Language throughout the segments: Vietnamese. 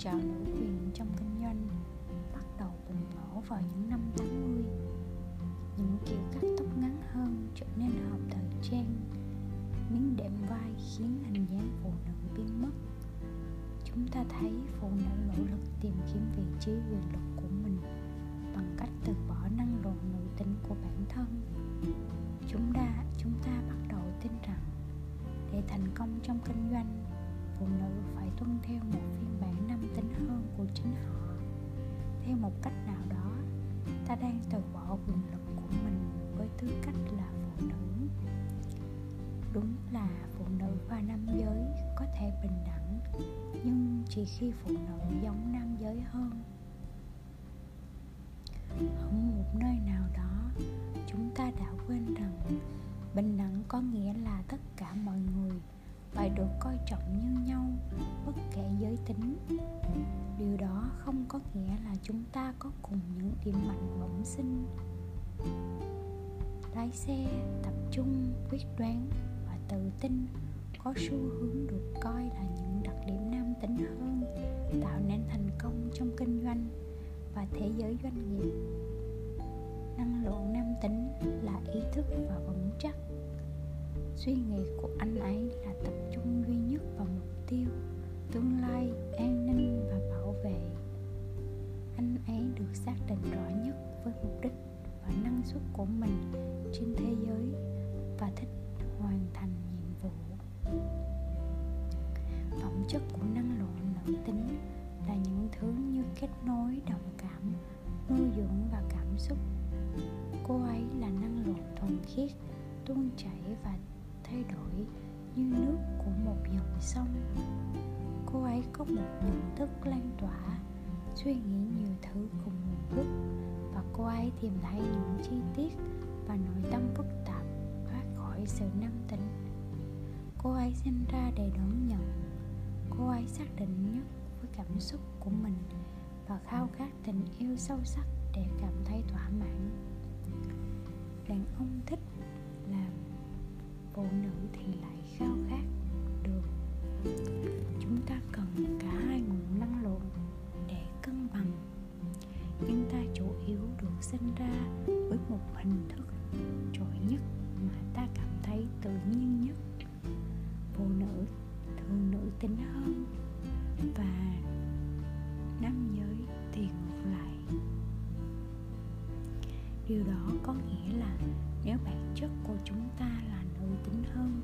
trào nữ quyền trong kinh doanh, bắt đầu bùng nổ vào những năm 80 những kiểu cắt tóc ngắn hơn trở nên hợp thời trang. Miếng đệm vai khiến hình dáng phụ nữ biến mất. Chúng ta thấy phụ nữ nỗ lực tìm kiếm vị trí quyền lực của mình bằng cách từ bỏ năng lượng nữ tính của bản thân. Chúng ta chúng ta bắt đầu tin rằng để thành công trong kinh doanh, phụ nữ phải tuân theo một phiên bản cách nào đó, ta đang từ bỏ quyền lực của mình với tư cách là phụ nữ. Đúng là phụ nữ và nam giới có thể bình đẳng, nhưng chỉ khi phụ nữ giống nam giới hơn. Ở một nơi nào đó, chúng ta đã quên rằng bình đẳng có nghĩa là tất cả mọi người phải được coi trọng như nhau, bất kể giới tính. Điều đó không có ta có cùng những điểm mạnh bẩm sinh. Lái xe tập trung, quyết đoán và tự tin, có xu hướng được coi là những đặc điểm nam tính hơn, tạo nên thành công trong kinh doanh và thế giới doanh nghiệp. Năng lượng nam tính là ý thức và vững chắc. Suy nghĩ của anh ấy là tập trung duy nhất vào mục tiêu, tương lai, an ninh và bảo vệ anh ấy được xác định rõ nhất với mục đích và năng suất của mình trên thế giới và thích hoàn thành nhiệm vụ. Phẩm chất của năng lượng nữ tính là những thứ như kết nối đồng cảm, nuôi dưỡng và cảm xúc. Cô ấy là năng lượng thuần khiết, tuôn chảy và thay đổi như nước của một dòng sông. Cô ấy có một nhận thức lan tỏa suy nghĩ nhiều thứ cùng một lúc, và cô ấy tìm thấy những chi tiết và nội tâm phức tạp thoát khỏi sự nam tính. Cô ấy sinh ra để đón nhận. Cô ấy xác định nhất với cảm xúc của mình và khao khát tình yêu sâu sắc để cảm thấy thỏa mãn. Đàn ông thích làm phụ nữ thì lại khao khát được. Chúng ta cần cả yếu được sinh ra với một hình thức trội nhất mà ta cảm thấy tự nhiên nhất. Phụ nữ, thường nữ tính hơn và nam giới thì ngược lại. Điều đó có nghĩa là nếu bản chất của chúng ta là nữ tính hơn,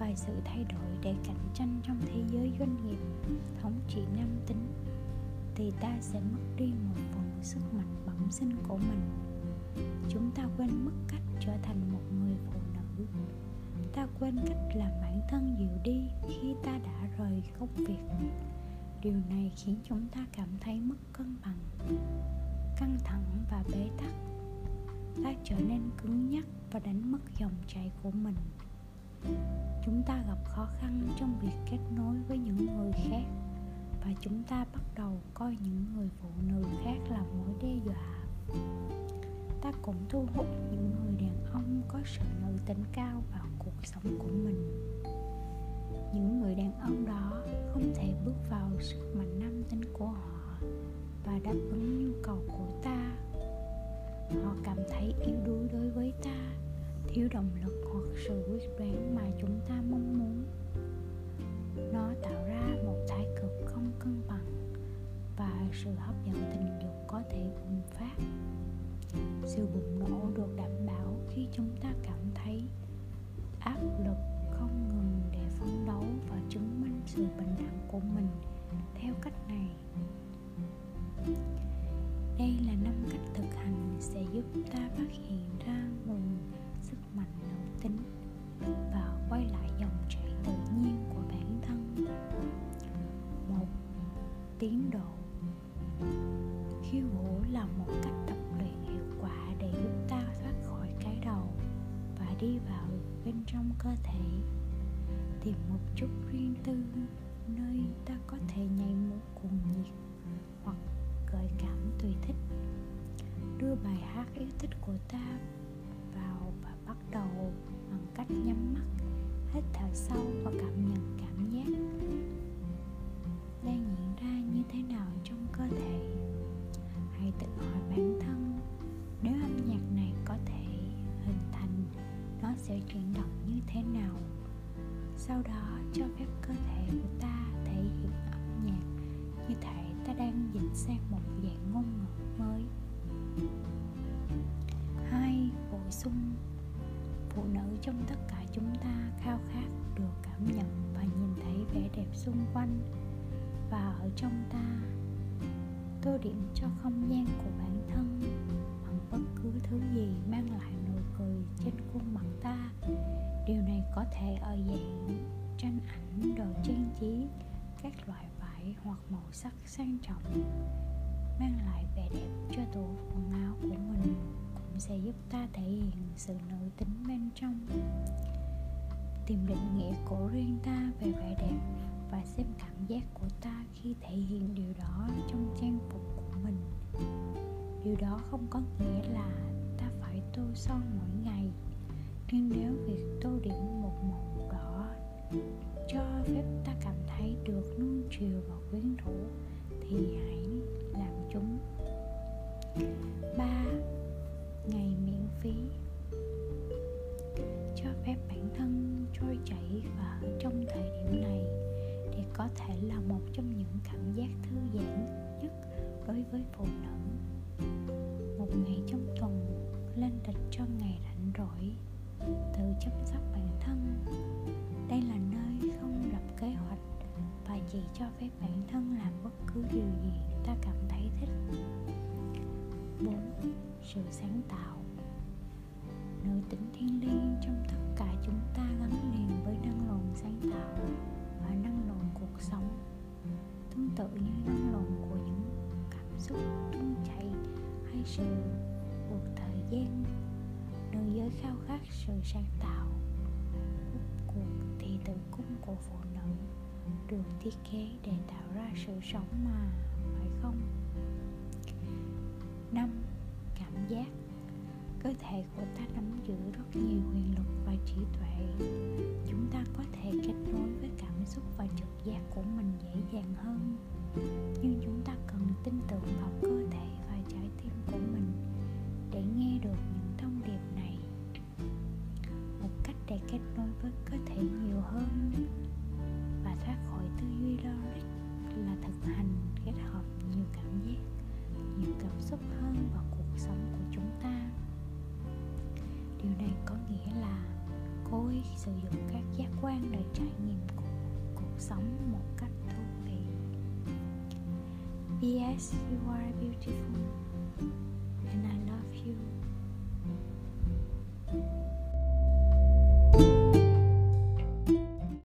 và sự thay đổi để cạnh tranh trong thế giới doanh nghiệp thống trị nam tính, thì ta sẽ mất đi một phần sức mạnh bẩm sinh của mình. Chúng ta quên mất cách trở thành một người phụ nữ. Ta quên cách làm bản thân dịu đi khi ta đã rời công việc điều này khiến chúng ta cảm thấy mất cân bằng, căng thẳng và bế tắc. Ta trở nên cứng nhắc và đánh mất dòng chảy của mình. Chúng ta gặp khó khăn trong việc kết nối với những người khác và chúng ta bắt đầu coi những người phụ nữ khác là mối đe dọa. Ta cũng thu hút những người đàn ông có sự nữ tính cao vào cuộc sống của mình. Sự bình đẳng của mình theo cách này. Đây là năm cách thực hành sẽ giúp ta phát hiện ra nguồn sức mạnh nội tính và quay lại dòng chảy tự nhiên của bản thân. Một, tiến độ. Khiêu vũ là một cách tập luyện hiệu quả để giúp ta thoát khỏi cái đầu và đi vào bên trong cơ thể tìm một chút riêng tư nơi ta có thể nhảy múa cùng nhiệt hoặc gợi cảm tùy thích. Đưa bài hát yêu thích của ta vào và bắt đầu bằng cách nhắm mắt. Hít thở sâu và cảm nhận sang một dạng ngôn ngữ mới. Hai bổ sung, phụ nữ trong tất cả chúng ta khao khát được cảm nhận và nhìn thấy vẻ đẹp xung quanh và ở trong ta. Tô điểm cho không gian của bản thân bằng bất cứ thứ gì mang lại nụ cười trên khuôn mặt ta. Điều này có thể ở dạng tranh ảnh đồ trang trí các loại vải hoặc màu sắc sang trọng, mang lại vẻ đẹp cho tủ quần áo của mình, cũng sẽ giúp ta thể hiện sự nữ tính bên trong. Tìm định nghĩa của riêng ta về vẻ đẹp và xem cảm giác của ta khi thể hiện điều đó trong trang phục của mình. Điều đó không có nghĩa là ta phải tô son mỗi ngày, nhưng nếu việc tô điểm một màu đỏ cho phép ta cảm thấy được nuông chiều và quyến rũ, thì hãy làm chúng. Ba, ngày miễn phí. Cho phép bản thân trôi chảy và ở trong thời điểm này thì có thể là một trong những cảm giác thư giãn nhất đối với phụ nữ. Một ngày trong tuần lên lịch cho ngày rảnh rỗi, tự chăm sóc cho phép bản thân làm bất cứ điều gì ta cảm thấy thích. 4. Sự sáng tạo. Nữ tính thiên liêng trong tất cả chúng ta gắn liền với năng lượng sáng tạo và năng lượng cuộc sống. Tương tự như năng lượng của những cảm xúc tuôn chảy hay sự buộc thời gian, nữ giới khao khát sự sáng tạo. Cuộc thì tự cung của phụ nữ được thiết kế để tạo ra sự sống mà, phải không? Năm, cảm giác. Cơ thể của ta nắm giữ rất nhiều quyền lực và trí tuệ. Chúng ta có thể kết nối với cảm xúc và trực giác của mình dễ dàng hơn. Nhưng chúng ta cần tin tưởng vào cơ thể và trái tim của mình để nghe được những thông điệp này. Một cách để kết nối với cơ thể nhiều hơn thoát khỏi tư duy logic là thực hành kết hợp nhiều cảm giác nhiều cảm xúc hơn vào cuộc sống của chúng ta. Điều này có nghĩa là cố ý sử dụng các giác quan để trải nghiệm cuộc, cuộc sống một cách thú vị. Yes, You are beautiful.